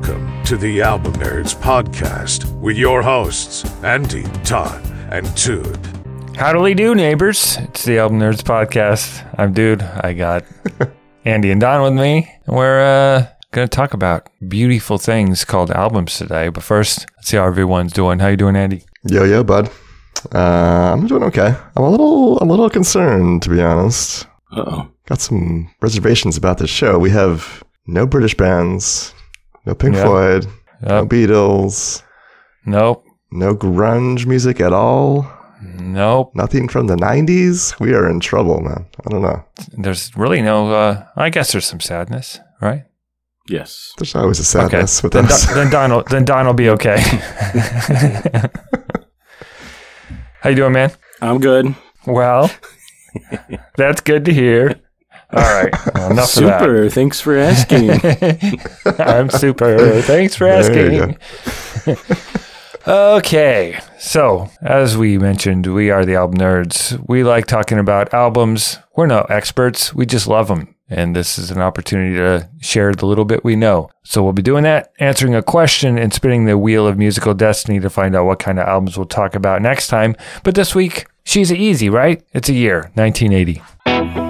Welcome to the Album Nerds Podcast with your hosts, Andy, Todd, and Dude. Howdy do, we do, neighbors. It's the Album Nerds Podcast. I'm Dude. I got Andy and Don with me. We're uh, going to talk about beautiful things called albums today. But first, let's see how everyone's doing. How you doing, Andy? Yo, yo, bud. Uh, I'm doing okay. I'm a little, I'm a little concerned, to be honest. Uh-oh. Got some reservations about this show. We have no British bands, no Pink Yeah. Floyd, no Beatles, Nope. no grunge music at all. Nope. Nothing from the 90s. We are in trouble, man. I don't know. There's really no, uh, I guess there's some sadness, right? Yes. There's always a sadness with then, us. Don, then Don will, then Don will be okay. How you doing, man? I'm good. Well, that's good to hear. All right. Well, enough of that. Super. Thanks for asking. I'm super. Thanks for asking. okay. So, as we mentioned, we are the album nerds. We like talking about albums. We're no experts. We just love them. And this is an opportunity to share the little bit we know. So we'll be doing that, answering a question and spinning the wheel of musical destiny to find out what kind of albums we'll talk about next time. But this week, she's easy, right? It's a year, 1980.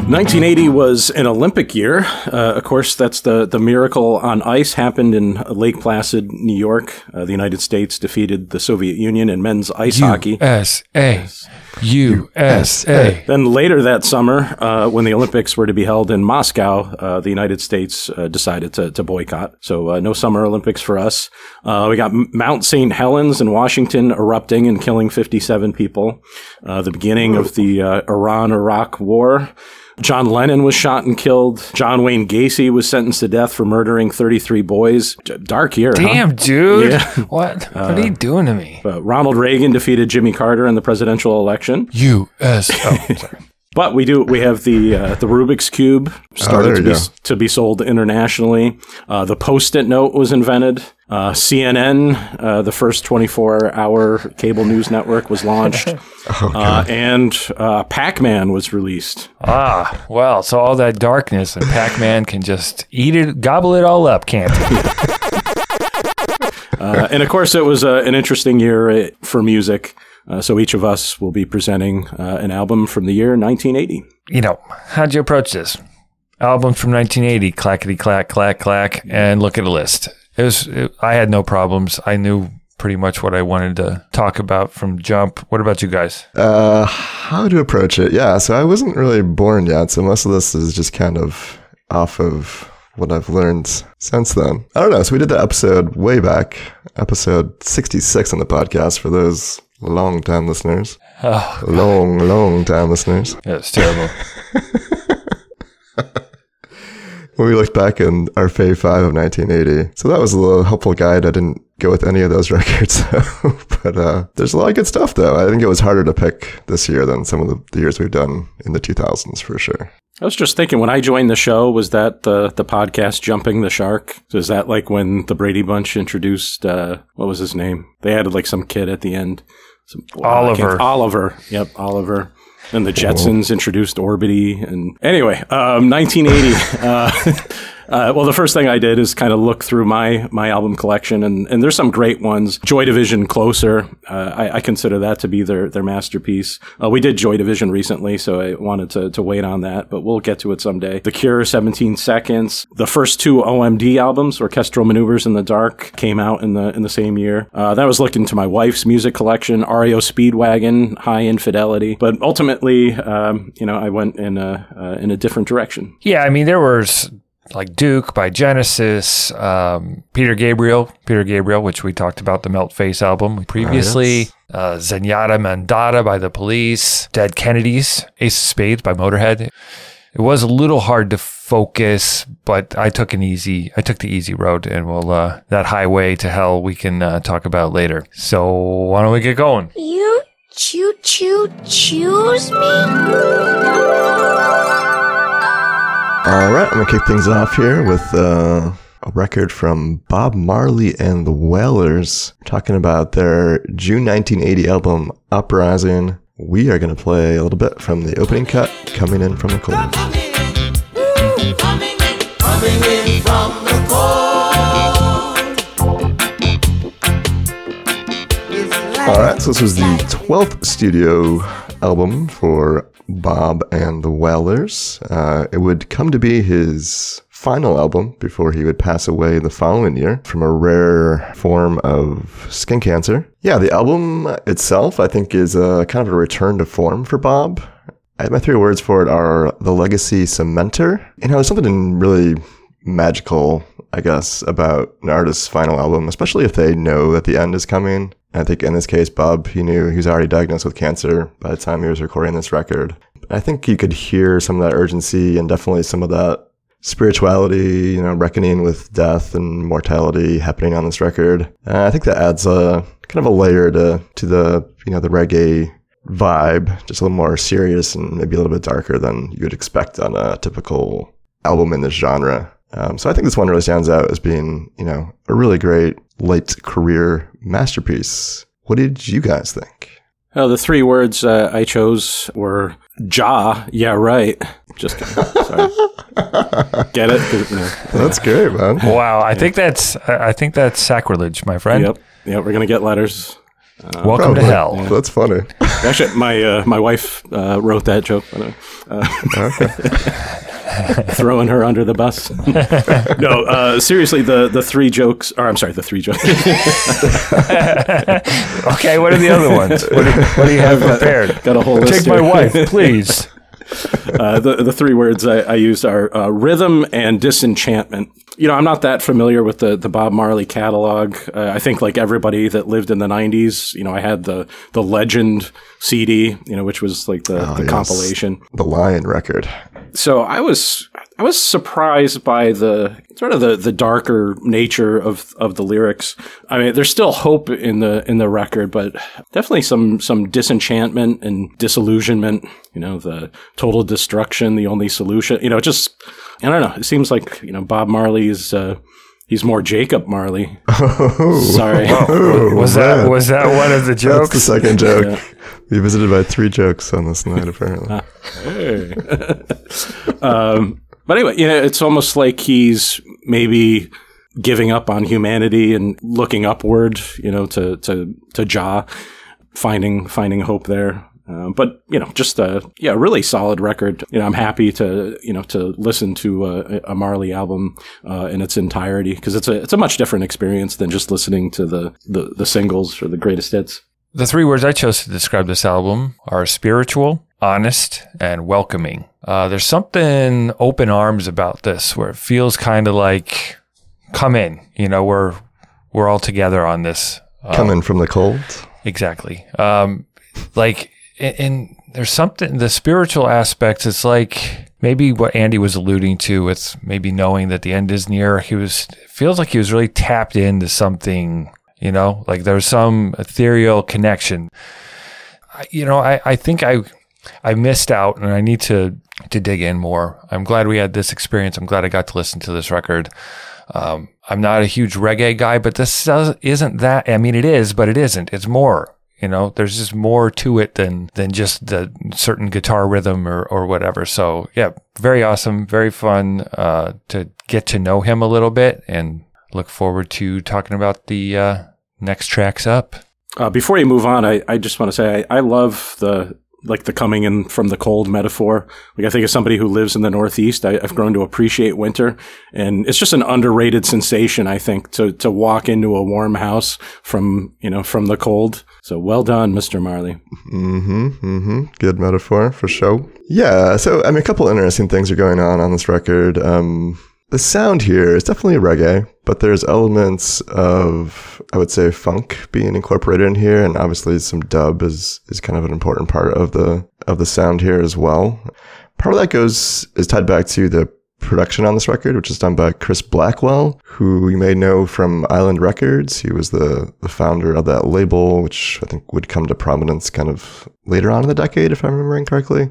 1980 was an Olympic year. Uh, of course, that's the, the miracle on ice happened in Lake Placid, New York. Uh, the United States defeated the Soviet Union in men's ice hockey. USA. USA. Then later that summer, uh, when the Olympics were to be held in Moscow, uh, the United States uh, decided to, to boycott. So uh, no Summer Olympics for us. Uh, we got Mount St. Helens in Washington erupting and killing 57 people. Uh, the beginning of the uh, Iran-Iraq War. John Lennon was shot and killed. John Wayne Gacy was sentenced to death for murdering 33 boys. D- dark year, huh? Damn, dude. Yeah. What? what are you doing to me? Uh, Ronald Reagan defeated Jimmy Carter in the presidential election. U.S. Oh, sorry. But we do. We have the uh, the Rubik's cube started there to be to be sold internationally. Uh, the Post-it note was invented. Uh, CNN, uh, the first 24 hour cable news network, was launched, uh, and uh, Pac-Man was released. ah, well, so all that darkness and Pac-Man can just eat it, gobble it all up, can't he? Uh, and of course, it was uh, an interesting year uh, for music. Uh, so each of us will be presenting uh, an album from the year 1980. You know, how'd you approach this? Album from 1980, clackety clack, clack, clack, and look at a list. It was, it, I had no problems. I knew pretty much what I wanted to talk about from jump. What about you guys? Uh, how to approach it? Yeah, so I wasn't really born yet, so most of this is just kind of off of what I've learned since then. I don't know. So we did the episode way back, episode 66 on the podcast for those long time listeners. Oh, Long, long time listeners. it was terrible. When we looked back in our Fave 5 of 1980. So that was a little helpful guide. I didn't go with any of those records, but uh, there's a lot of good stuff, though. I think it was harder to pick this year than some of the, the years we've done in the 2000s, for sure. I was just thinking when I joined the show, was that the the podcast Jumping the Shark? So is that like when the Brady Bunch introduced uh, what was his name? They added like some kid at the end. Some, I Oliver. Oliver. Yep, Oliver. And the Jetsons introduced Orbitty. And anyway, um, 1980. uh, uh, well, the first thing I did is kind of look through my my album collection, and, and there's some great ones. Joy Division, Closer. Uh, I, I consider that to be their their masterpiece. Uh, we did Joy Division recently, so I wanted to to wait on that, but we'll get to it someday. The Cure, 17 Seconds. The first two OMD albums, Orchestral Maneuvers in the Dark, came out in the in the same year. Uh, that was looking to my wife's music collection, REO Speedwagon, Hi Infidelity. But ultimately, um, you know, I went in a uh, in a different direction. Yeah, I mean, there was like Duke by Genesis, um, Peter Gabriel, Peter Gabriel, which we talked about the Melt Face album previously, yes. uh, Zenyatta Mondatta by the Police, Dead Kennedys, Ace of Spades by Motorhead. It was a little hard to focus, but I took an easy, I took the easy road, and we'll uh, that highway to hell we can uh, talk about later. So why don't we get going? You choo choo choose me? All right, I'm to kick things off here with uh, a record from Bob Marley and the Wailers talking about their June 1980 album, Uprising. We are to play a little bit from the opening cut, Coming In From the Cold. Coming in from the cold. All right, so this was the 12th studio album for Bob and the Wailers. Uh, it would come to be his final album before he would pass away the following year from a rare form of skin cancer. Yeah, the album itself, I think, is a kind of a return to form for Bob. My three words for it are the legacy cementer. You know, something really magical, I guess, about an artist's final album, especially if they know that the end is coming. I think in this case, Bob, he knew he was already diagnosed with cancer by the time he was recording this record. I think you could hear some of that urgency and definitely some of that spirituality, you know, reckoning with death and mortality happening on this record. Uh, I think that adds a kind of a layer to, to the, you know, the reggae vibe, just a little more serious and maybe a little bit darker than you would expect on a typical album in this genre. Um, so I think this one really stands out as being, you know, a really great late career masterpiece. What did you guys think? Oh, the three words uh, I chose were "ja," yeah, right. Just kidding. Sorry. Get it? you know, That's great, man. Wow, I think that's I I think that's sacrilege, my friend. yep. Yep. We're gonna get letters. Welcome to Probably. hell. That's funny. Actually, my uh, my wife uh, wrote that joke. by the way. Uh, throwing her under the bus. no, uh, seriously, the the three jokes. Or I'm sorry, the three jokes. Okay, what are the other ones? What do, what do you have prepared? Got a whole list Take my wife, please. Uh, the the three words I, I used are uh, rhythm and disenchantment. You know, I'm not that familiar with the the Bob Marley catalog. Uh, I think like everybody that lived in the '90s, you know, I had the the Legend CD, you know, which was like the, the Oh, yes. compilation. The Lion record. So I was I was surprised by the sort of the, the darker nature of, of the lyrics. I mean, there's still hope in the in the record, but definitely some some disenchantment and disillusionment. You know, the total destruction, the only solution. You know, just I don't know. It seems like you know Bob Marley is uh, he's more Jacob Marley. Sorry. Was that was that one of the jokes? That's the second joke. We visited by three jokes on this night, apparently. um, but anyway, you know, it's almost like he's maybe giving up on humanity and looking upward, you know, to to to Jah, finding finding hope there. Um, but you know, just a yeah, really solid record. You know, I'm happy to you know to listen to a, a Marley album uh, in its entirety because it's a it's a much different experience than just listening to the the, the singles or the greatest hits. The three words I chose to describe this album are spiritual, honest, and welcoming. Uh, there's something open arms about this where it feels kind of like, come in, you know, we're we're all together on this. Uh, Coming from the cold. Exactly. Um, like, and, and there's something, the spiritual aspects, it's like maybe what Andy was alluding to with maybe knowing that the end is near. He was, it feels like he was really tapped into something, you know, like there's some ethereal connection. I, you know, I, I think I, I missed out and I need to, to dig in more. I'm glad we had this experience. I'm glad I got to listen to this record. Um, I'm not a huge reggae guy, but this does, isn't that. I mean, it is, but it isn't. It's more. You know, there's just more to it than than just the certain guitar rhythm or or whatever. So yeah, very awesome, very fun uh, to get to know him a little bit, and look forward to talking about the uh, next tracks up. Uh, before you move on, I, I just want to say I, I love the like the coming in from the cold metaphor. Like I think as somebody who lives in the Northeast, I, I've grown to appreciate winter, and it's just an underrated sensation. I think to to walk into a warm house from you know from the cold. So well done, Mister Marley. Mm-hmm. Mm-hmm. Good metaphor for sure. Yeah. So I mean, a couple interesting things are going on on this record. Um, the sound here is definitely reggae, but there's elements of I would say funk being incorporated in here, and obviously some dub is is kind of an important part of the of the sound here as well. Part of that goes is tied back to the production on this record, which is done by Chris Blackwell, who you may know from Island Records. He was the, the founder of that label, which I think would come to prominence kind of later on in the decade, if I'm remembering correctly.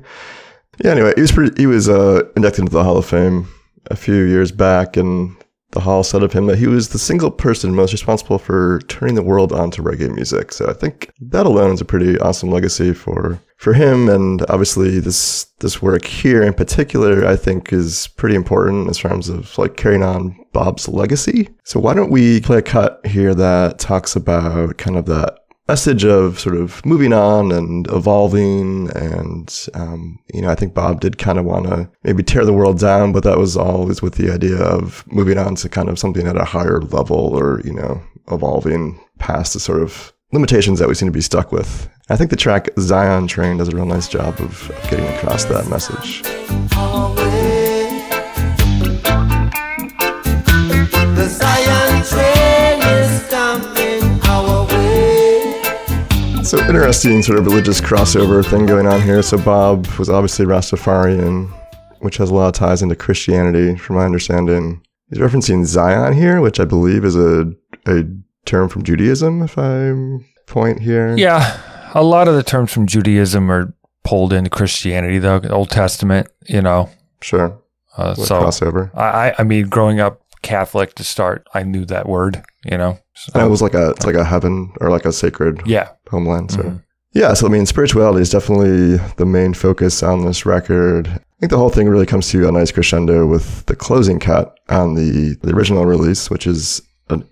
Yeah, anyway, he was pretty, he was uh, inducted into the Hall of Fame a few years back, and the Hall said of him that he was the single person most responsible for turning the world onto reggae music. So I think that alone is a pretty awesome legacy for for him. And obviously, this this work here in particular, I think, is pretty important in terms of like carrying on Bob's legacy. So why don't we play a cut here that talks about kind of that message of sort of moving on and evolving. And, um, you know, I think Bob did kind of want to maybe tear the world down, but that was always with the idea of moving on to kind of something at a higher level or, you know, evolving past the sort of limitations that we seem to be stuck with. I think the track Zion Train does a real nice job of, of getting across that message. So interesting sort of religious crossover thing going on here. So Bob was obviously Rastafarian, which has a lot of ties into Christianity, from my understanding. He's referencing Zion here, which I believe is a a term from Judaism, if I'm point here. Yeah, a lot of the terms from Judaism are pulled into Christianity, though. Old Testament, you know. Sure. Uh, so crossover. I, I- I mean, growing up Catholic to start, I knew that word, you know. So, And it was like a it's like a heaven or like a sacred yeah, homeland. So Mhm. yeah, so I mean, spirituality is definitely the main focus on this record. I think the whole thing really comes to a nice crescendo with the closing cut on the the original release, which is an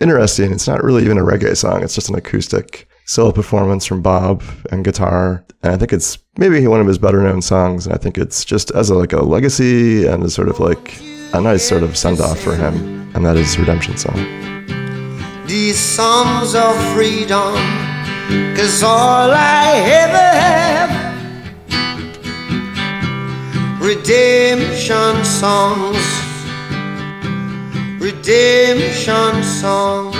interesting. It's not really even a reggae song; it's just an acoustic solo performance from Bob and guitar. And I think it's maybe one of his better known songs. And I think it's just as a, like a legacy and a sort of like a nice sort of send off for him. And that is Redemption Song. These songs of freedom, cause all I ever have. Redemption songs, redemption songs.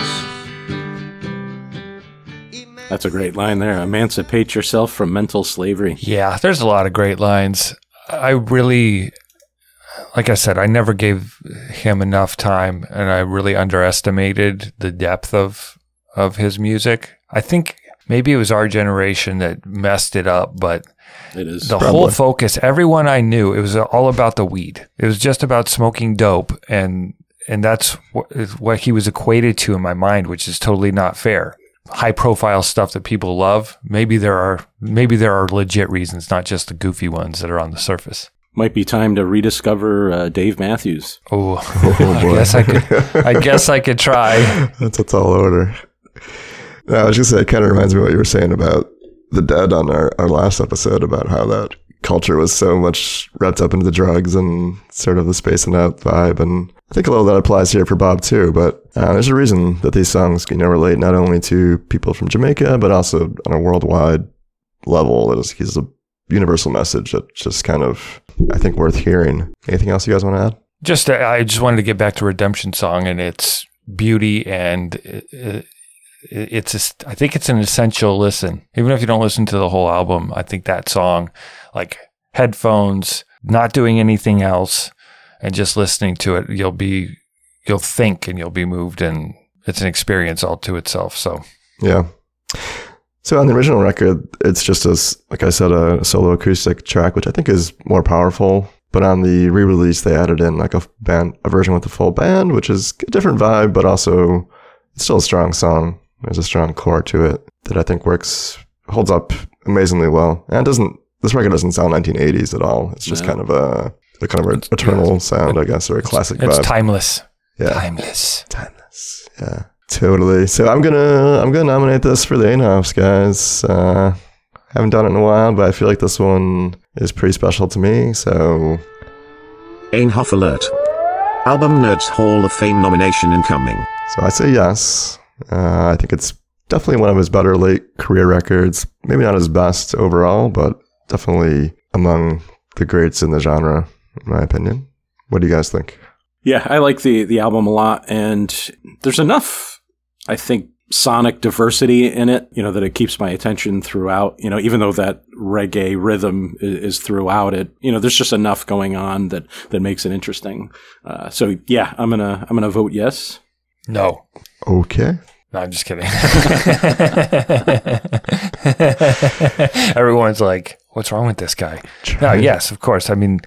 That's a great line there. Emancipate yourself from mental slavery. yeah. There's a lot of great lines. I really, like I said, I never gave him enough time, and I really underestimated the depth of of his music. I think maybe it was our generation that messed it up, but It is. the whole focus everyone i knew it was all about the weed. It was just about smoking dope and and that's what, is what he was equated to in my mind which is totally not fair. High profile stuff that people love. Maybe there are maybe there are legit reasons not just the goofy ones that are on the surface. Might be time to rediscover uh, Dave Matthews. oh, i guess i could i guess i could try. That's a tall order. No, I was just saying, it kind of reminds me of what you were saying about the dead on our, our last episode about how that culture was so much wrapped up into the drugs and sort of the space and out vibe. And I think a of that applies here for Bob too. But uh, there's a reason that these songs, you know, relate not only to people from Jamaica, but also on a worldwide level. It is, he's a universal message that's just kind of, I think, worth hearing. Anything else you guys want to add? just uh, i just wanted to get back to redemption song and its beauty and uh, it's I think it's an essential listen even if you don't listen to the whole album i think that song like headphones not doing anything else and just listening to it you'll be you'll think and you'll be moved and it's an experience all to itself so Yeah. So on the original record, it's just as like I said, a solo acoustic track, which I think is more powerful. But on the re-release, they added in like a band, a version with the full band, which is a different vibe, but also it's still a strong song. There's a strong core to it that I think works, holds up amazingly well, and doesn't. This record doesn't sound 1980s at all. It's just No. kind of a, a kind of an eternal sound, I guess, or a classic it's vibe. timeless yeah. timeless Timeless. Yeah. Totally. So I'm gonna I'm gonna nominate this for the Anoffs, guys. Uh haven't done it in a while, but I feel like this one is pretty special to me. So Einhoff Alert. Album Nerds Hall of Fame nomination incoming. so I say yes. Uh, I think it's definitely one of his better late career records. Maybe not his best overall, but definitely among the greats in the genre, in my opinion. What do you guys think? Yeah, I like the the album a lot, and there's enough, I think, sonic diversity in it. You know that it keeps my attention throughout. You know, even though that reggae rhythm is, is throughout it, you know, there's just enough going on that that makes it interesting. Uh, so yeah, I'm gonna I'm gonna vote yes. no Okay. No, I'm just kidding. Everyone's like, what's wrong with this guy? No, yes, of course. I mean,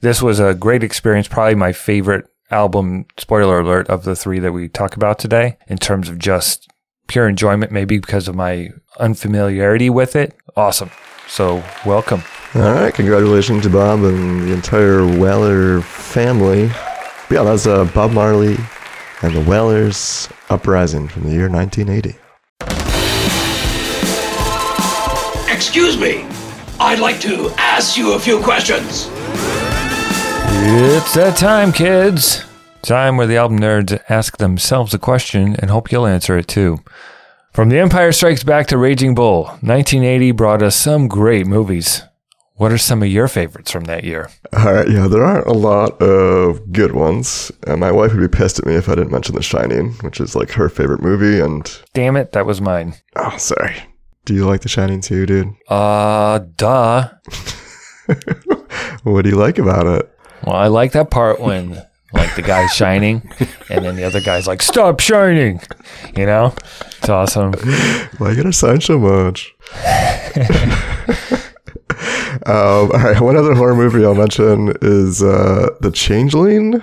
this was a great experience, probably my favorite album, spoiler alert, of the three that we talk about today in terms of just pure enjoyment, maybe because of my unfamiliarity with it. Awesome. So, welcome. All right, congratulations to Bob and the entire Wailer family. Yeah, that's uh, Bob Marley and the Wailers Uprising from the year 1980. Excuse me. I'd like to ask you a few questions. It's that time, kids. Time where the album nerds ask themselves a question and hope you'll answer it too. From The Empire Strikes Back to Raging Bull, 1980 brought us some great movies. What are some of your favorites from that year? All right, yeah, there aren't a lot of good ones. And my wife would be pissed at me if I didn't mention The Shining, which is like her favorite movie. And Damn it, that was mine. oh, sorry. Do you like The Shining too, dude? Uh, duh. What do you like about it? Well, I like that part when like the guy's shining and then the other guy's like, stop shining. You know? It's awesome. Why you gotta sign so much? um, all right, one other horror movie I'll mention is uh, The Changeling,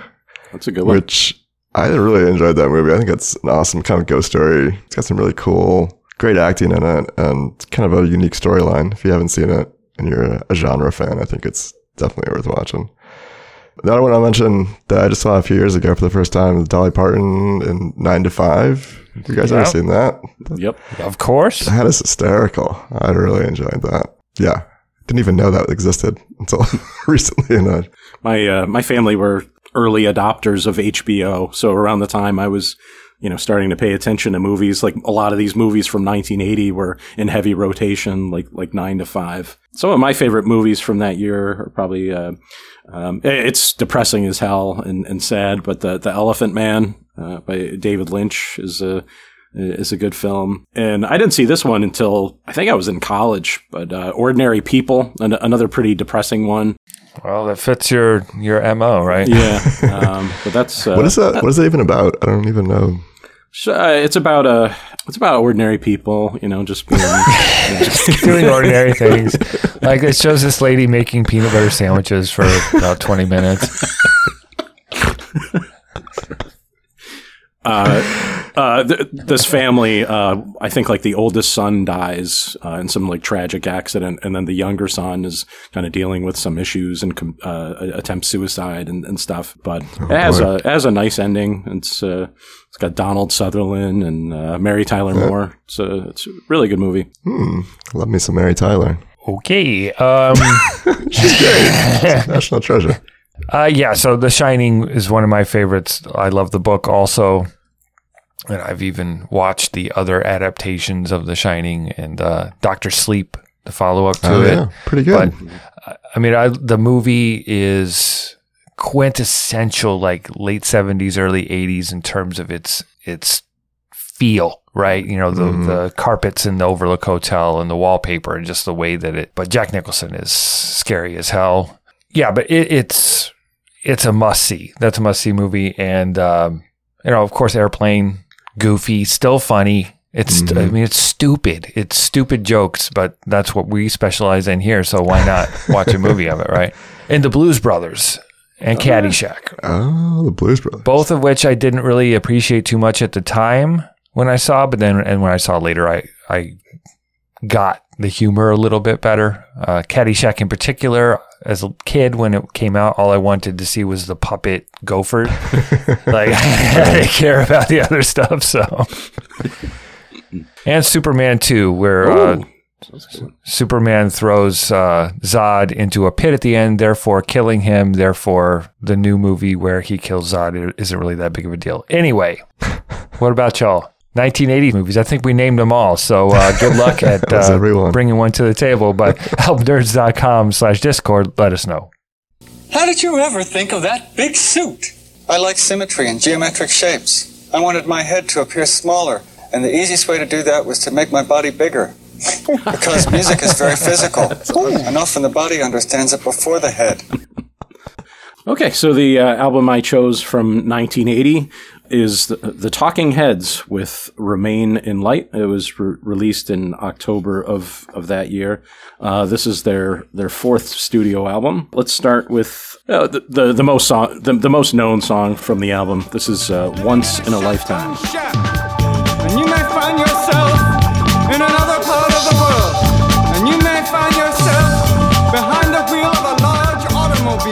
That's a good one. which I really enjoyed that movie. I think it's an awesome kind of ghost story. It's got some really cool, great acting in it, and kind of a unique storyline. If you haven't seen it and you're a, a genre fan, I think it's definitely worth watching. The other one I'll mention that I just saw a few years ago for the first time is Dolly Parton in Nine to Five. You guys ever seen that? Yep. Of course. That is hysterical. I really enjoyed that. Yeah. Didn't even know that existed until recently. My uh, my family were early adopters of HBO, so around the time I was, you know, starting to pay attention to movies, like a lot of these movies from 1980 were in heavy rotation, like like Nine to Five. Some of my favorite movies from that year are probably. Uh, um, it's depressing as hell and, and sad, but the the Elephant Man uh, by David Lynch is a is a good film. And I didn't see this one until I think I was in college. But uh, Ordinary People, an- another pretty depressing one. Well, that fits your your mo, right? Yeah, um, but that's uh, what is that? What is that even about? I don't even know. So, uh, it's about uh, it's about ordinary people, you know, just being. Doing ordinary things. Like it shows this lady making peanut butter sandwiches for about twenty minutes. Uh, uh, th- this family, uh, I think, like the oldest son dies uh, in some like tragic accident, and then the younger son is kind of dealing with some issues and com- uh, attempts suicide and, and stuff. But it has boy. a it has a nice ending. It's uh, it's got Donald Sutherland and uh, Mary Tyler Moore. It's a it's a really good movie. Hmm. Love me some Mary Tyler. Okay. Um, She's great. National treasure. uh, yeah. So The Shining is one of my favorites. I love the book also, and I've even watched the other adaptations of The Shining and uh, Doctor Sleep, the follow up to Oh, it. yeah. Pretty good. But I mean, I, the movie is quintessential, like late seventies, early eighties, in terms of its its feel. Right, you know the Mhm. the carpets in the Overlook Hotel and the wallpaper and just the way that it. But Jack Nicholson is scary as hell. Yeah, but it, it's it's a must see. That's a must see movie, and um, you know, of course, Airplane, goofy, still funny. It's I Mhm. mean, it's stupid. It's stupid jokes, but that's what we specialize in here. So why not watch a movie of it, right? And the Blues Brothers and Caddyshack, Oh, the Blues Brothers. both of which I didn't really appreciate too much at the time when I saw, but then and when I saw later, I I got the humor a little bit better. Uh, Caddyshack in particular, as a kid when it came out, all I wanted to see was the puppet gopher. like I didn't care about the other stuff. So, and Superman two, where uh, Superman throws uh, Zod into a pit at the end, therefore killing him. Therefore, the new movie where he kills Zod isn't really that big of a deal. Anyway, what about y'all? 1980 movies. I think we named them all. So uh, good luck at uh, bringing one to the table. But helpnerds.com slash discord, let us know. How did you ever think of that big suit? I like symmetry and geometric shapes. I wanted my head to appear smaller, and the easiest way to do that was to make my body bigger. because music is very physical, and often the body understands it before the head. Okay, so the uh, album I chose from 1980 is the, the Talking Heads with Remain in Light. It was re- released in October of, of that year. Uh, this is their, their fourth studio album. Let's start with uh, the, the, the most song, the, the most known song from the album. This is uh, Once in a Lifetime.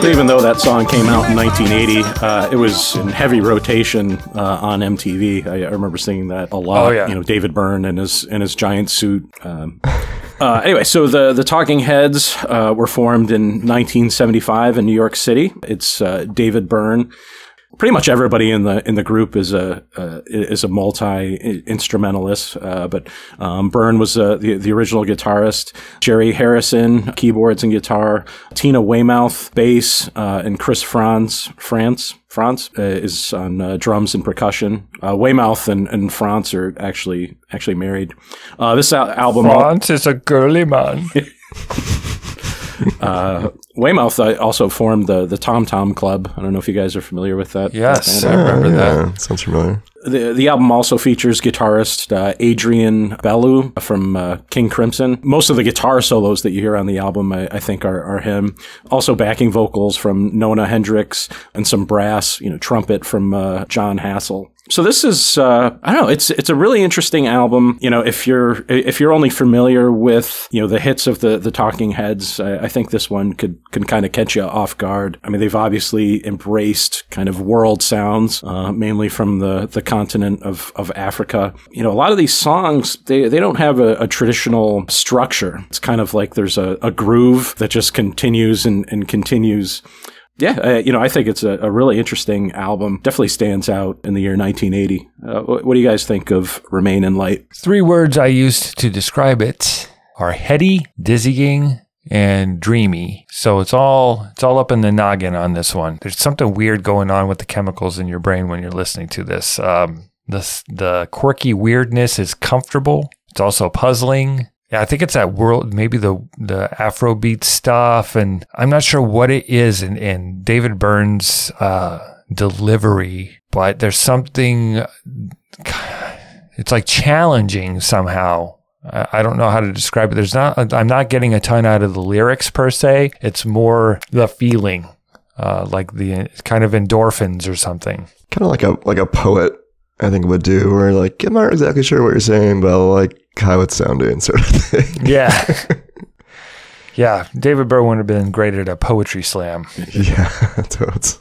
Even though that song came out in 1980, uh, it was in heavy rotation uh, on MTV. I, I remember singing that a lot. Oh, yeah. You know, David Byrne and his in his giant suit. Um, uh, anyway, so the the Talking Heads uh, were formed in 1975 in New York City. It's uh, David Byrne. Pretty much everybody in the in the group is a uh, is a multi instrumentalist, uh, but um, Byrne was uh, the the original guitarist. Jerry Harrison keyboards and guitar. Tina Weymouth bass, uh, and Chris Frantz France France uh, is on uh, drums and percussion. Uh, Weymouth and, and France are actually actually married. Uh, this al- album France is a girly man. uh, Weymouth uh, also formed the the Tom Tom Club. I don't know if you guys are familiar with that. Yes, that I band. remember that. Sounds familiar. The, the album also features guitarist uh, Adrian Belew from uh, King Crimson. Most of the guitar solos that you hear on the album, I, I think, are, are him. Also, backing vocals from Nona Hendryx and some brass, you know, trumpet from uh, Jon Hassell. So this is, uh, I don't know, it's it's a really interesting album. You know, if you're if you're only familiar with you know the hits of the the Talking Heads, I, I think this one could can kind of catch you off guard. I mean, they've obviously embraced kind of world sounds, uh, mainly from the the continent of of Africa. You know, a lot of these songs they they don't have a, a traditional structure. It's kind of like there's a, a groove that just continues and and continues. Yeah, uh, you know, I think it's a, a really interesting album. Definitely stands out in the year 1980. Uh, what, do you guys think of Remain in Light? Three words I used to describe it are heady, dizzying, and dreamy. So it's all it's all up in the noggin on this one. There's something weird going on with the chemicals in your brain when you're listening to this. Um, this the quirky weirdness is comfortable. It's also puzzling. Yeah, I think it's that world, maybe the the Afrobeat stuff, and I'm not sure what it is in, in David Byrne's uh, delivery, but there's something. It's like challenging somehow. I don't know how to describe it. There's not. I'm not getting a ton out of the lyrics per se. It's more the feeling, uh, like the kind of endorphins or something. Kind of like a like a poet, I think would do, where like I'm not exactly sure what you're saying, but like how it's sounding, sort of thing. Yeah. yeah. David Byrne would have been great at a poetry slam. yeah, totes.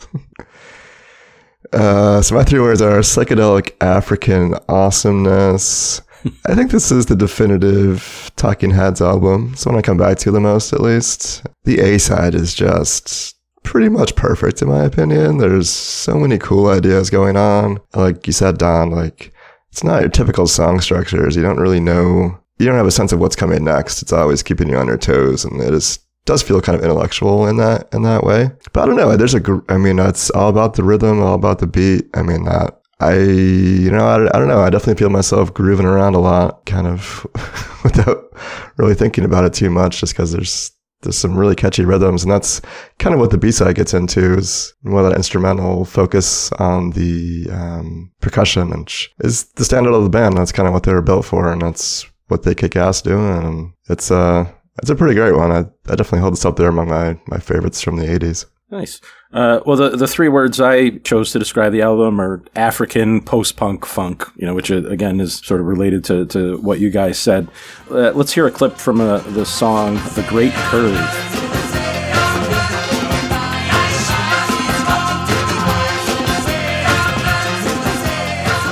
Uh, so my three words are psychedelic African awesomeness. I think this is the definitive Talking Heads album. It's one I come back to the most, at least. The A side is just pretty much perfect, in my opinion. There's so many cool ideas going on. Like you said, Don, like it's not your typical song structures. You don't really know. You don't have a sense of what's coming next. It's always keeping you on your toes, and it is does feel kind of intellectual in that in that way. But I don't know. There's a. I mean, it's all about the rhythm, all about the beat. I mean that. I, you know, I, I don't know. I definitely feel myself grooving around a lot, kind of without really thinking about it too much, just because there's there's some really catchy rhythms, and that's kind of what the B side gets into is more that instrumental focus on the um, percussion, sh- is the standard of the band. That's kind of what they were built for, and that's what they kick ass doing. And it's uh it's a pretty great one. I, I definitely hold this up there among my my favorites from the '80s. Nice. Uh, well, the, the three words I chose to describe the album are African post punk funk, you know, which uh, again is sort of related to, to what you guys said. Uh, let's hear a clip from uh, the song The Great Curve.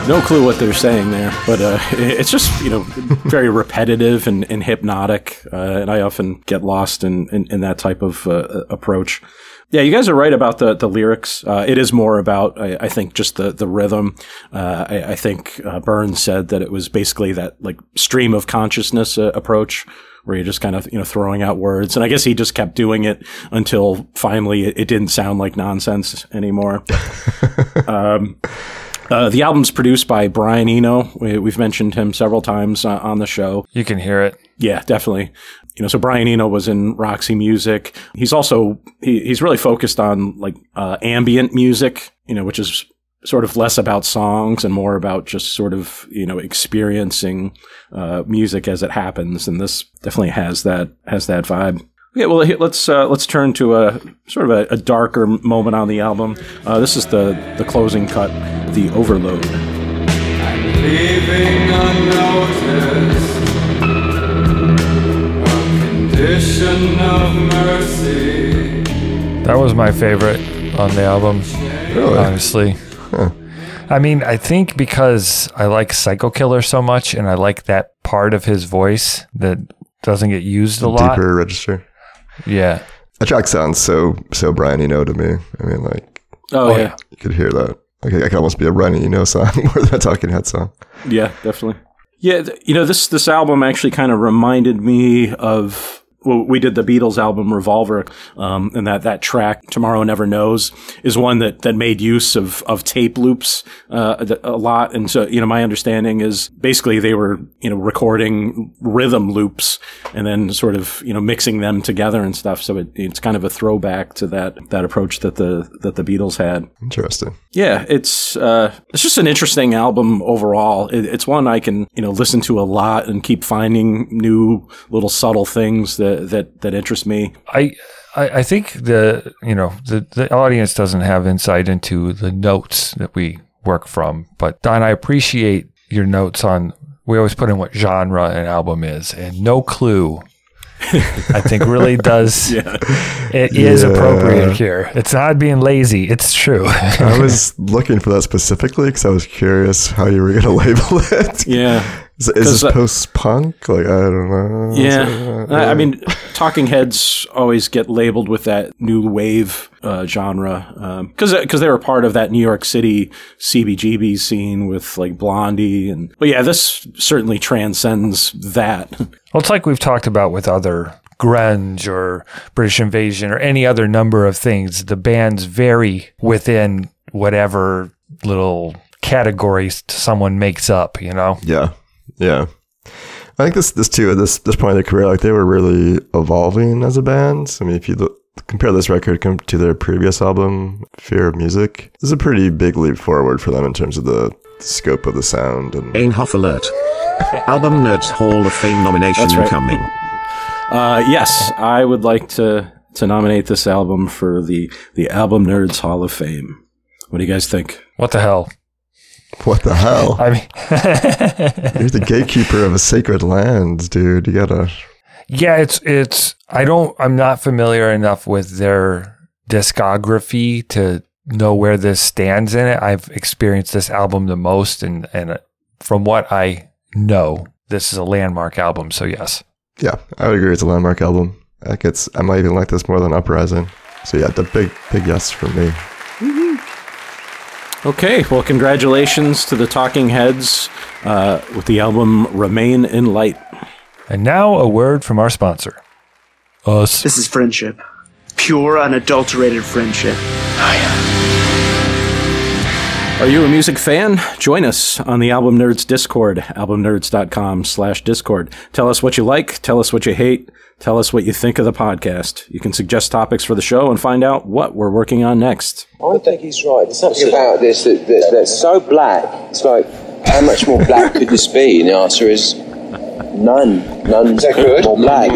No clue what they're saying there, but uh, it's just you know very repetitive and, and hypnotic, uh, and I often get lost in in, in that type of uh, approach. Yeah, you guys are right about the the lyrics. Uh, it is more about, I, I think, just the the rhythm. Uh, I, I think uh, Burns said that it was basically that like stream of consciousness uh, approach, where you're just kind of you know throwing out words. And I guess he just kept doing it until finally it, it didn't sound like nonsense anymore. um, uh, the album's produced by Brian Eno. We, we've mentioned him several times uh, on the show. You can hear it. Yeah, definitely. You know, so Brian Eno was in Roxy Music. He's also he, he's really focused on like uh, ambient music. You know, which is sort of less about songs and more about just sort of you know experiencing uh, music as it happens, and this definitely has that has that vibe. Yeah, well, let's uh, let's turn to a sort of a, a darker moment on the album. Uh, this is the the closing cut, the overload. Leaving unnoticed, a condition of mercy. That was my favorite on the album. Really? Honestly. I mean, I think because I like Psycho Killer so much and I like that part of his voice that doesn't get used a lot. Deeper register. Yeah. That track sounds so so Brian Eno to me. I mean, like Oh, oh yeah. you could hear that. Like, that could almost be a Brian Eno song more than a Talking Head song. Yeah, definitely. Yeah, th- you know this this album actually kind of reminded me of well, we did the Beatles album Revolver, um, and that that track Tomorrow Never Knows is one that that made use of of tape loops uh, a a lot. And so you know my understanding is basically they were you know recording rhythm loops and then sort of you know mixing them together and stuff. So it, it's kind of a throwback to that that approach that the that the Beatles had. Interesting. Yeah, it's uh, it's just an interesting album overall. It, it's one I can you know listen to a lot and keep finding new little subtle things that that that interest me. I, I I think the you know the the audience doesn't have insight into the notes that we work from, but Don, I appreciate your notes on. We always put in what genre an album is, and no clue. I think really does. Yeah. It is Yeah. appropriate here. It's not being lazy. It's true. I was looking for that specifically because I was curious how you were going to label it. Yeah. Is, is this 'Cause, uh, post punk? Like, I don't know. Yeah, I, I mean, Talking Heads always get labeled with that new wave uh, genre because because they were part of that New York City CBGB scene with like Blondie and but yeah, this certainly transcends that. Well, it's like we've talked about with other grunge or British Invasion or any other number of things. The bands vary within whatever little categories someone makes up, you know? Yeah. Yeah. I think this this too at this this point in their career, like they were really evolving as a band. I mean, if you look, compare this record com- to their previous album, Fear of Music, this is a pretty big leap forward for them in terms of the scope of the sound. And Einhoff Alert. Album Nerds Hall of Fame nomination That's right. incoming. Uh, yes, I would like to to nominate this album for the the Album Nerds Hall of Fame. What do you guys think? What the hell? What the hell? I mean, You're the gatekeeper of a sacred land, dude. You gotta. yeah, it's, it's, I don't, I'm not familiar enough with their discography to know where this stands in it. I've experienced this album the most, and, and uh, from what I know, this is a landmark album. So, yes. Yeah, I would agree. It's a landmark album. Like it's, I might even like this more than Uprising. So yeah, the big, big yes from me. Okay, well, congratulations to the Talking Heads uh, with the album Remain in Light. And now a word from our sponsor. Us. This is friendship. Pure, unadulterated friendship. Are you a music fan? Join us on the Album Nerds Discord, albumnerds.com slash Discord. Tell us what you like, tell us what you hate, tell us what you think of the podcast. You can suggest topics for the show and find out what we're working on next. I think he's right. There's something about this that, that, that's so black. It's like, how much more black could this be? And the answer is none. None more black.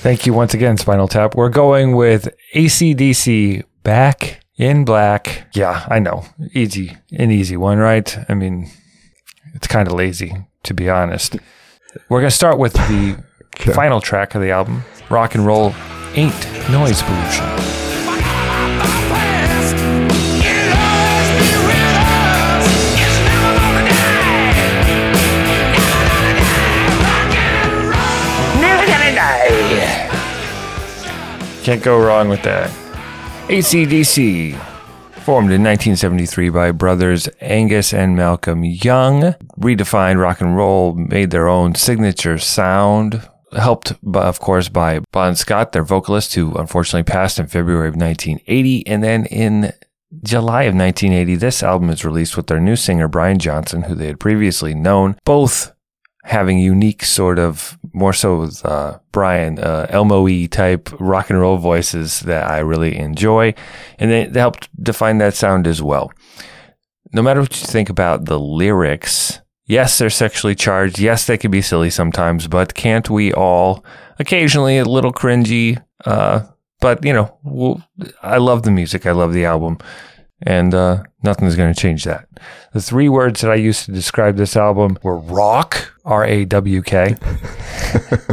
Thank you once again, Spinal Tap. We're going with ACDC back in black. Yeah, I know. Easy, an easy one, right? I mean, it's kind of lazy, to be honest. We're going to start with the final track of the album Rock and Roll Ain't Noise Pollution. Never gonna die. Can't go wrong with that. ACDC, formed in 1973 by brothers Angus and Malcolm Young, redefined rock and roll, made their own signature sound, helped, of course, by Bon Scott, their vocalist, who unfortunately passed in February of 1980. And then in July of 1980, this album is released with their new singer, Brian Johnson, who they had previously known, both having unique sort of more so with uh, Brian uh, Elmo type rock and roll voices that I really enjoy, and they, they helped define that sound as well. no matter what you think about the lyrics, yes, they're sexually charged. Yes, they can be silly sometimes, but can't we all occasionally a little cringy? Uh, but you know, we'll, I love the music. I love the album and uh, nothing's going to change that. The three words that I used to describe this album were rock, R A W K,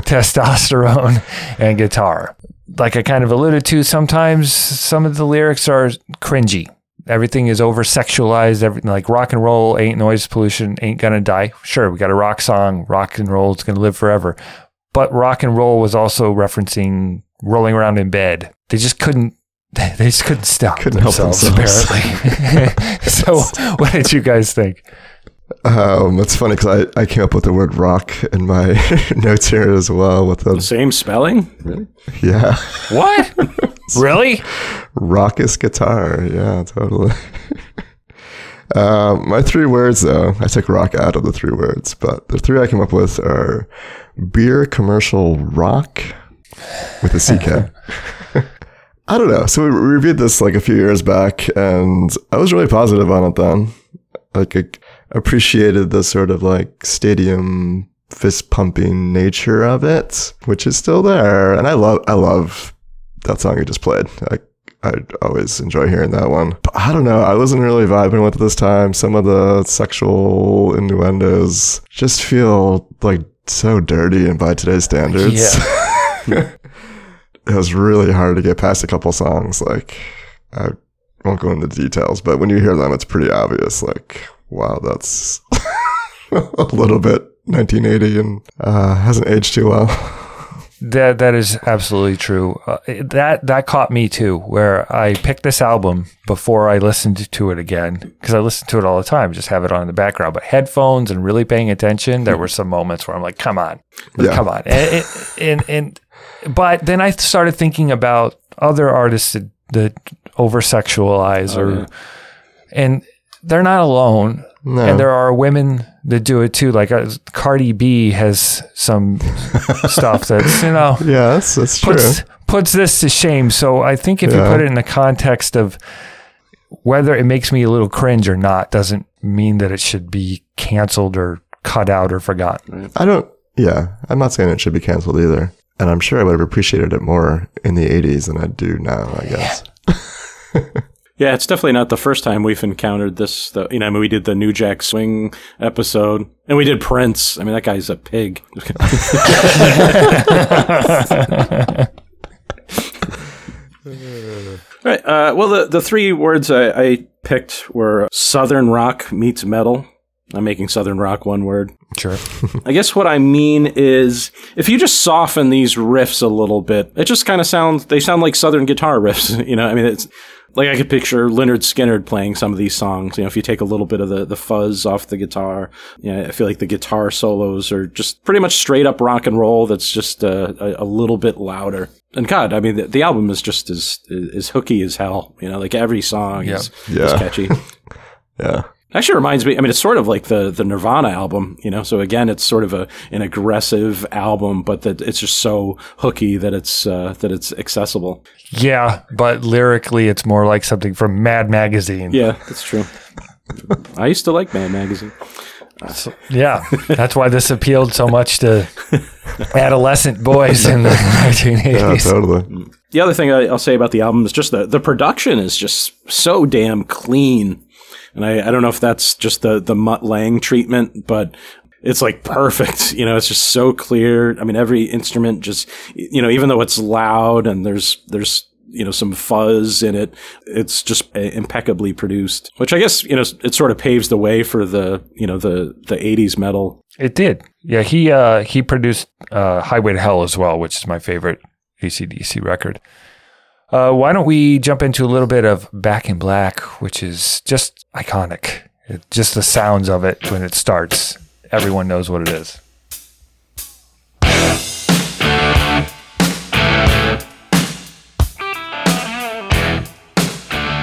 testosterone, and guitar. Like I kind of alluded to, sometimes some of the lyrics are cringy. Everything is over sexualized. Everything like rock and roll ain't noise pollution, ain't gonna die. Sure, we got a rock song. Rock and roll is gonna live forever. But rock and roll was also referencing rolling around in bed. They just couldn't they just couldn't stop Couldn't help themselves, themselves. apparently. so, what did you guys think? Um, it's funny because I, I came up with the word rock in my notes here as well. With the Same spelling? Really? yeah, What? really? raucous guitar. Yeah, totally. um, my three words though, I took rock out of the three words, but the three I came up with are beer commercial rock with a CK. I don't know. So we reviewed this like a few years back, and I was really positive on it then. Like, I appreciated the sort of like stadium fist pumping nature of it, which is still there. And I love, I love that song you just played. I, I always enjoy hearing that one. But I don't know. I wasn't really vibing with it this time. Some of the sexual innuendos just feel like so dirty and by today's standards. it was really hard to get past a couple songs. Like, I won't go into details, but when you hear them, it's pretty obvious. Like, wow, that's a little bit 1980 and uh, hasn't aged too well. That that is absolutely true. Uh, that that caught me too, where I picked this album before I listened to it again because I listen to it all the time, just have it on in the background. But headphones and really paying attention, there were some moments where I'm like, "Come on, Yeah. come on," and, and and but then I started thinking about other artists that, that over sexualize or and they're not alone. No. And there are women that do it too. Like uh, Cardi B has some stuff that's you know Yeah, that's, that's true. puts puts this to shame. So I think if you put it in the context of whether it makes me a little cringe or not, doesn't mean that it should be canceled or cut out or forgotten. I don't, yeah, I'm not saying it should be canceled either. And I'm sure I would have appreciated it more in the 80s than I do now, I guess. Yeah, it's definitely not the first time we've encountered this. Though, you know, I mean, we did the New Jack Swing episode, and we did Prince. I mean, that guy's a pig. right. Uh, well, the the three words I, I picked were Southern rock meets metal. I'm making Southern rock one word. Sure. I guess what I mean is if you just soften these riffs a little bit, it just kind of sounds, they sound like Southern guitar riffs. You know, I mean, it's like I could picture Lynyrd Skynyrd playing some of these songs. You know, if you take a little bit of the, the fuzz off the guitar, yeah, I feel like the guitar solos are just pretty much straight up rock and roll that's just uh, a, a little bit louder. And God, I mean, the, the album is just as, as hooky as hell. You know, like every song is, is Yeah. catchy. Yeah. Actually reminds me, I mean, it's sort of like the, the Nirvana album, you know? So again, it's sort of a, an aggressive album, but that it's just so hooky that it's, uh, that it's accessible. Yeah, but lyrically, it's more like something from Mad Magazine. Yeah, that's true. I used to like Mad Magazine. Yeah, that's why this appealed so much to adolescent boys in the 1980s. Yeah, totally. The other thing I, I'll say about the album is just the, the production is just so damn clean. And I, I don't know if that's just the, the Mutt Lange treatment, but it's like perfect. You know, it's just so clear. I mean, every instrument just, you know, even though it's loud and there's, there's, you know, some fuzz in it, it's just impeccably produced, which I guess, you know, it sort of paves the way for the, you know, the, the 80s metal. It did. Yeah, he uh, he produced uh, Highway to Hell as well, which is my favorite ACDC record. Uh, why don't we jump into a little bit of Back in Black, which is just iconic. It, just the sounds of it when it starts, everyone knows what it is.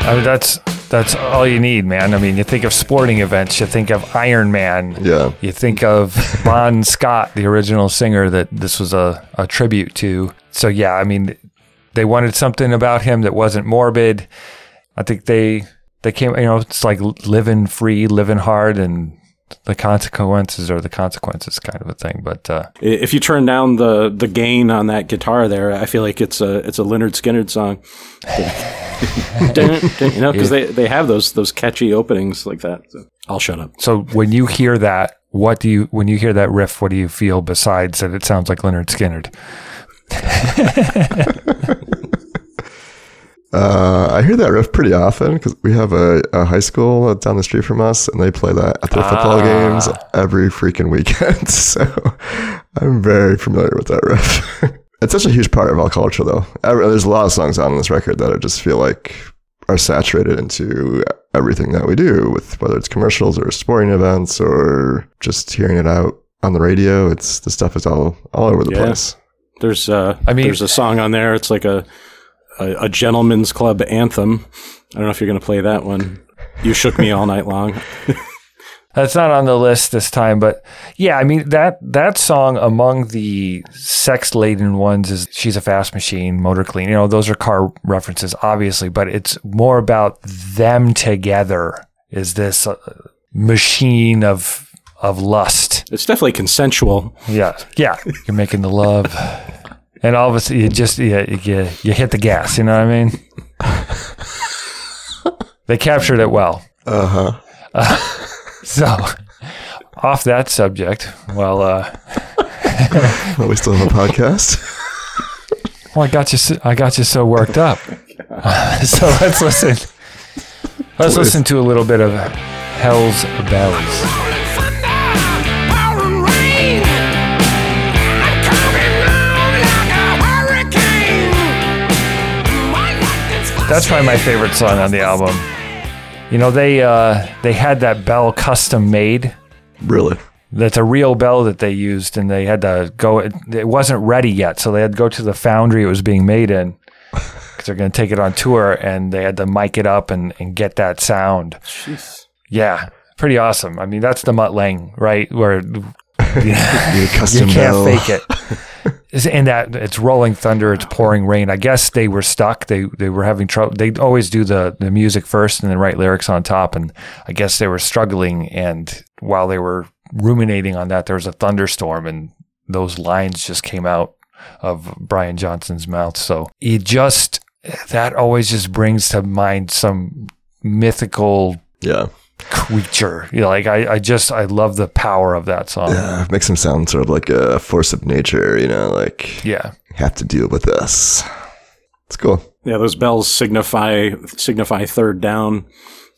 I mean, that's that's all you need, man. I mean, you think of sporting events, you think of Iron Man, Yeah. you think of Bon Scott, the original singer that this was a, a tribute to. So yeah, I mean, they wanted something about him that wasn't morbid. I think they they came. You know, it's like living free, living hard, and the consequences are the consequences, kind of a thing. But uh, if you turn down the the gain on that guitar there, I feel like it's a it's a Lynyrd Skynyrd song. you know, because they, they have those those catchy openings like that. So I'll shut up. So when you hear that, what do you when you hear that riff? What do you feel besides that? It sounds like Lynyrd Skynyrd. Uh, I hear that riff pretty often because we have a, a, high school down the street from us, and they play that at their ah. football games every freaking weekend. so I'm very familiar with that riff. it's such a huge part of our culture, though. There's a lot of songs on this record that I just feel like are saturated into everything that we do, with whether it's commercials or sporting events or just hearing it out on the radio. It's the stuff is all all over the yeah. place. There's uh, I mean, there's a song on there. It's like a a, a gentleman's club anthem. I don't know if you're going to play that one. You shook me all night long. That's not on the list this time, but yeah, I mean that that song among the sex laden ones is "She's a Fast Machine," "Motor Clean." You know, those are car references, obviously, but it's more about them together. Is this machine of of lust? It's definitely consensual. Yeah, yeah, you're making the love and all of a sudden you just you, you, you hit the gas. You know what I mean? they captured it well. Uh-huh. Uh, so, off that subject, well, uh, well, we still have a podcast. well, I got you. So, I got you so worked up. so let's listen. Let's listen to a little bit of Hell's Bells. That's probably my favorite song on the album. You know, they uh, they had that bell custom made. Really? That's a real bell that they used, and they had to go. It, it wasn't ready yet, so they had to go to the foundry it was being made in because they're going to take it on tour, and they had to mic it up and, and get that sound. Jeez. Yeah, pretty awesome. I mean, that's the Mutt Lange, right? Where you, custom you can't bell. fake it. and that it's rolling thunder, it's pouring rain. I guess they were stuck. They they were having trouble. They always do the the music first and then write lyrics on top. And I guess they were struggling. And while they were ruminating on that, there was a thunderstorm, and those lines just came out of Brian Johnson's mouth. So he just that always just brings to mind some mythical yeah creature. You know, like I, I just I love the power of that song. Yeah, it makes him sound sort of like a force of nature, you know, like yeah. Have to deal with this. It's cool. Yeah, those bells signify signify third down.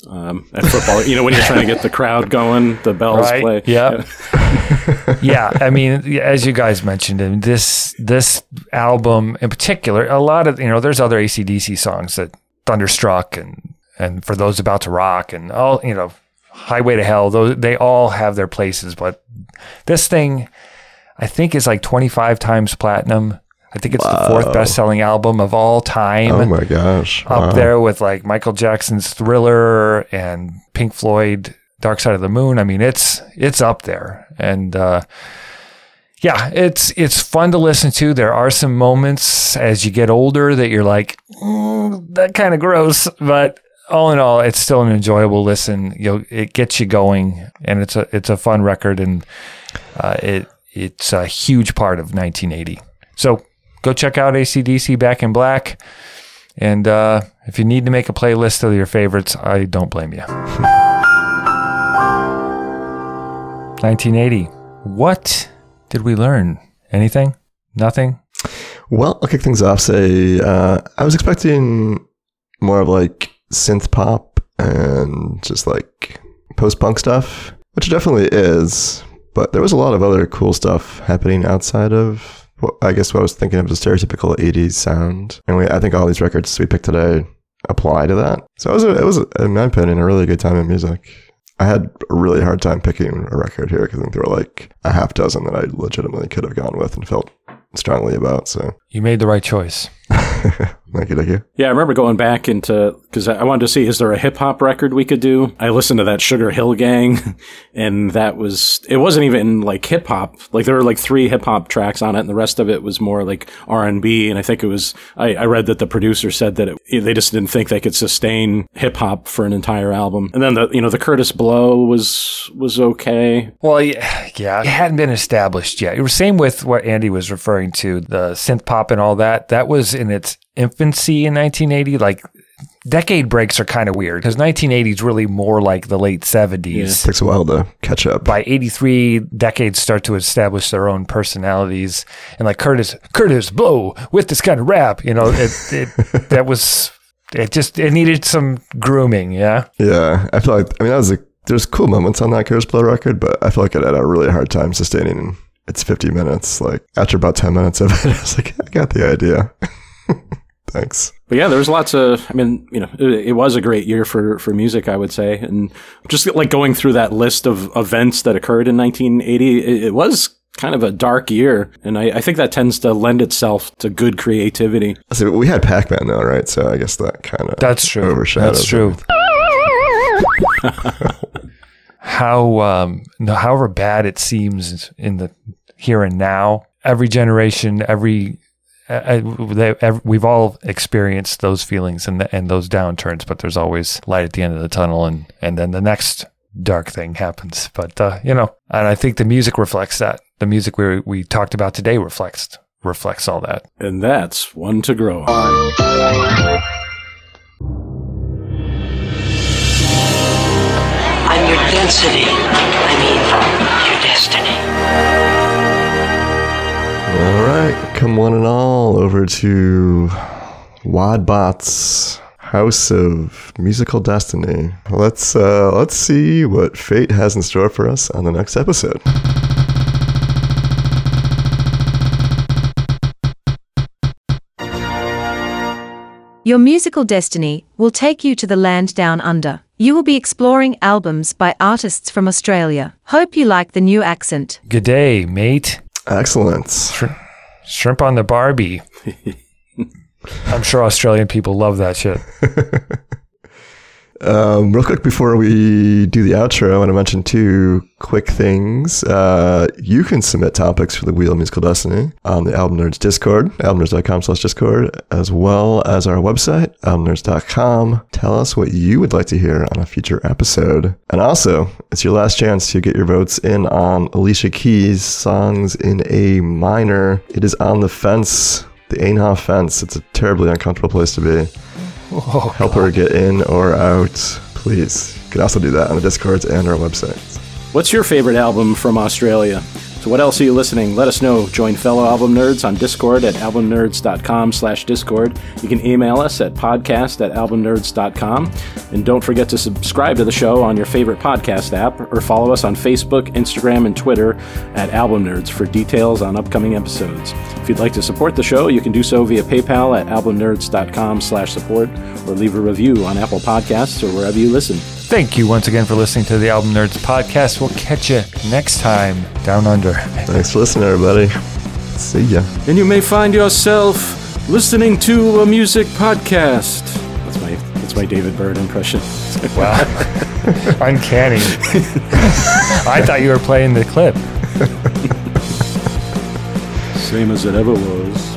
Um, at football, you know, when you're trying to get the crowd going, the bells right? play. Yep. Yeah. yeah. I mean, as you guys mentioned, this this album in particular, a lot of you know, there's other ACDC songs that Thunderstruck and and for those about to rock and all you know highway to hell those they all have their places but this thing i think is like 25 times platinum. I think it's wow. the fourth best selling album of all time. Oh my gosh. Up there with like michael jackson's thriller and pink floyd dark side of the moon. I mean it's it's up there. And uh yeah, it's it's fun to listen to. There are some moments as you get older that you're like, mm, that kind of gross, but all in all, it's still an enjoyable listen. You it gets you going, and it's a it's a fun record, and uh, it it's a huge part of 1980. So go check out ACDC Back in Black, and uh, if you need to make a playlist of your favorites, I don't blame you. 1980. What did we learn? Anything? Nothing? Well, I'll kick things off. Say, uh, I was expecting more of like synth pop and just like post punk stuff, which definitely is. But there was a lot of other cool stuff happening outside of what I guess what I was thinking of as a stereotypical 80s sound. And we, I think all these records we picked today apply to that. So it was, a, it was, in my opinion, a really good time in music. I had a really hard time picking a record here because I think there were like a half dozen that I legitimately could have gone with and felt strongly about. So you made the right choice. thank you, thank you. Yeah, I remember going back into because I wanted to see is there a hip hop record we could do. I listened to that Sugar Hill Gang, and that was it wasn't even like hip hop. Like there were like three hip hop tracks on it, and the rest of it was more like R and B. And I think it was I, I read that the producer said that it, they just didn't think they could sustain hip hop for an entire album. And then the you know the Kurtis Blow was was okay. Well, yeah, yeah, it hadn't been established yet. It was same with what Andy was referring to, the synth pop and all that. That was in its infancy in 1980. Like decade breaks are kind of weird because 1980 is really more like the late 70s. it Takes a while to catch up. By 83, decades start to establish their own personalities, and like Kurtis, Kurtis Blow with this kind of rap, you know, it, it that was it just it needed some grooming, yeah. Yeah, I feel like I mean that was a there's cool moments on that Kurtis Blow record, but I feel like it had a really hard time sustaining it's 50 minutes. Like after about 10 minutes of it, I was like, I got the idea. Thanks. But yeah, there was lots of. I mean, you know, it, it, was a great year for for music, I would say, and just like going through that list of events that occurred in 1980, it, it was kind of a dark year, and I, I, think that tends to lend itself to good creativity. So we had Pac-Man though, right? So I guess that kind of that's true. Overshadows that's true. How um, however bad it seems in the here and now, every generation, every uh, they, every, we've all experienced those feelings and and those downturns, but there's always light at the end of the tunnel, and and then the next dark thing happens. But uh, you know, and I think the music reflects that. The music we we talked about today reflects reflects all that. And that's one to grow on. I'm your density. I mean, your destiny. All right, come one and all over to Wadbot's House of Musical Destiny. Let's uh, let's see what fate has in store for us on the next episode. Your musical destiny will take you to the land down under. You will be exploring albums by artists from Australia. Hope you like the new accent. Good day, mate. Excellent. Shrimp on the Barbie. I'm sure Australian people love that shit. Um, real quick before we do the outro, I want to mention two quick things. Uh, you can submit topics for the Wheel of Musical Destiny on the Album Nerds Discord, albumnerds.com slash Discord, as well as our website, albumnerds.com. Tell us what you would like to hear on a future episode. And also, it's your last chance to get your votes in on Alicia Keys' songs in A minor. It is on the fence, the Ainhoff fence. It's a terribly uncomfortable place to be. Oh, help her get in or out, please. You can also do that on the Discords and our website. What's your favorite album from Australia? So what else are you listening? Let us know. Join fellow album nerds on Discord at albumnerds.com slash Discord. You can email us at podcast at albumnerds.com. And don't forget to subscribe to the show on your favorite podcast app or follow us on Facebook, Instagram, and Twitter at Album Nerds for details on upcoming episodes. If you'd like to support the show, you can do so via PayPal at albumnerds.com slash support or leave a review on Apple Podcasts or wherever you listen. Thank you once again for listening to the Album Nerds podcast. We'll catch you next time down under. Thanks for listening, everybody. See ya. And you may find yourself listening to a music podcast. That's my that's my David Byrne impression. wow, uncanny. I thought you were playing the clip. Same as it ever was.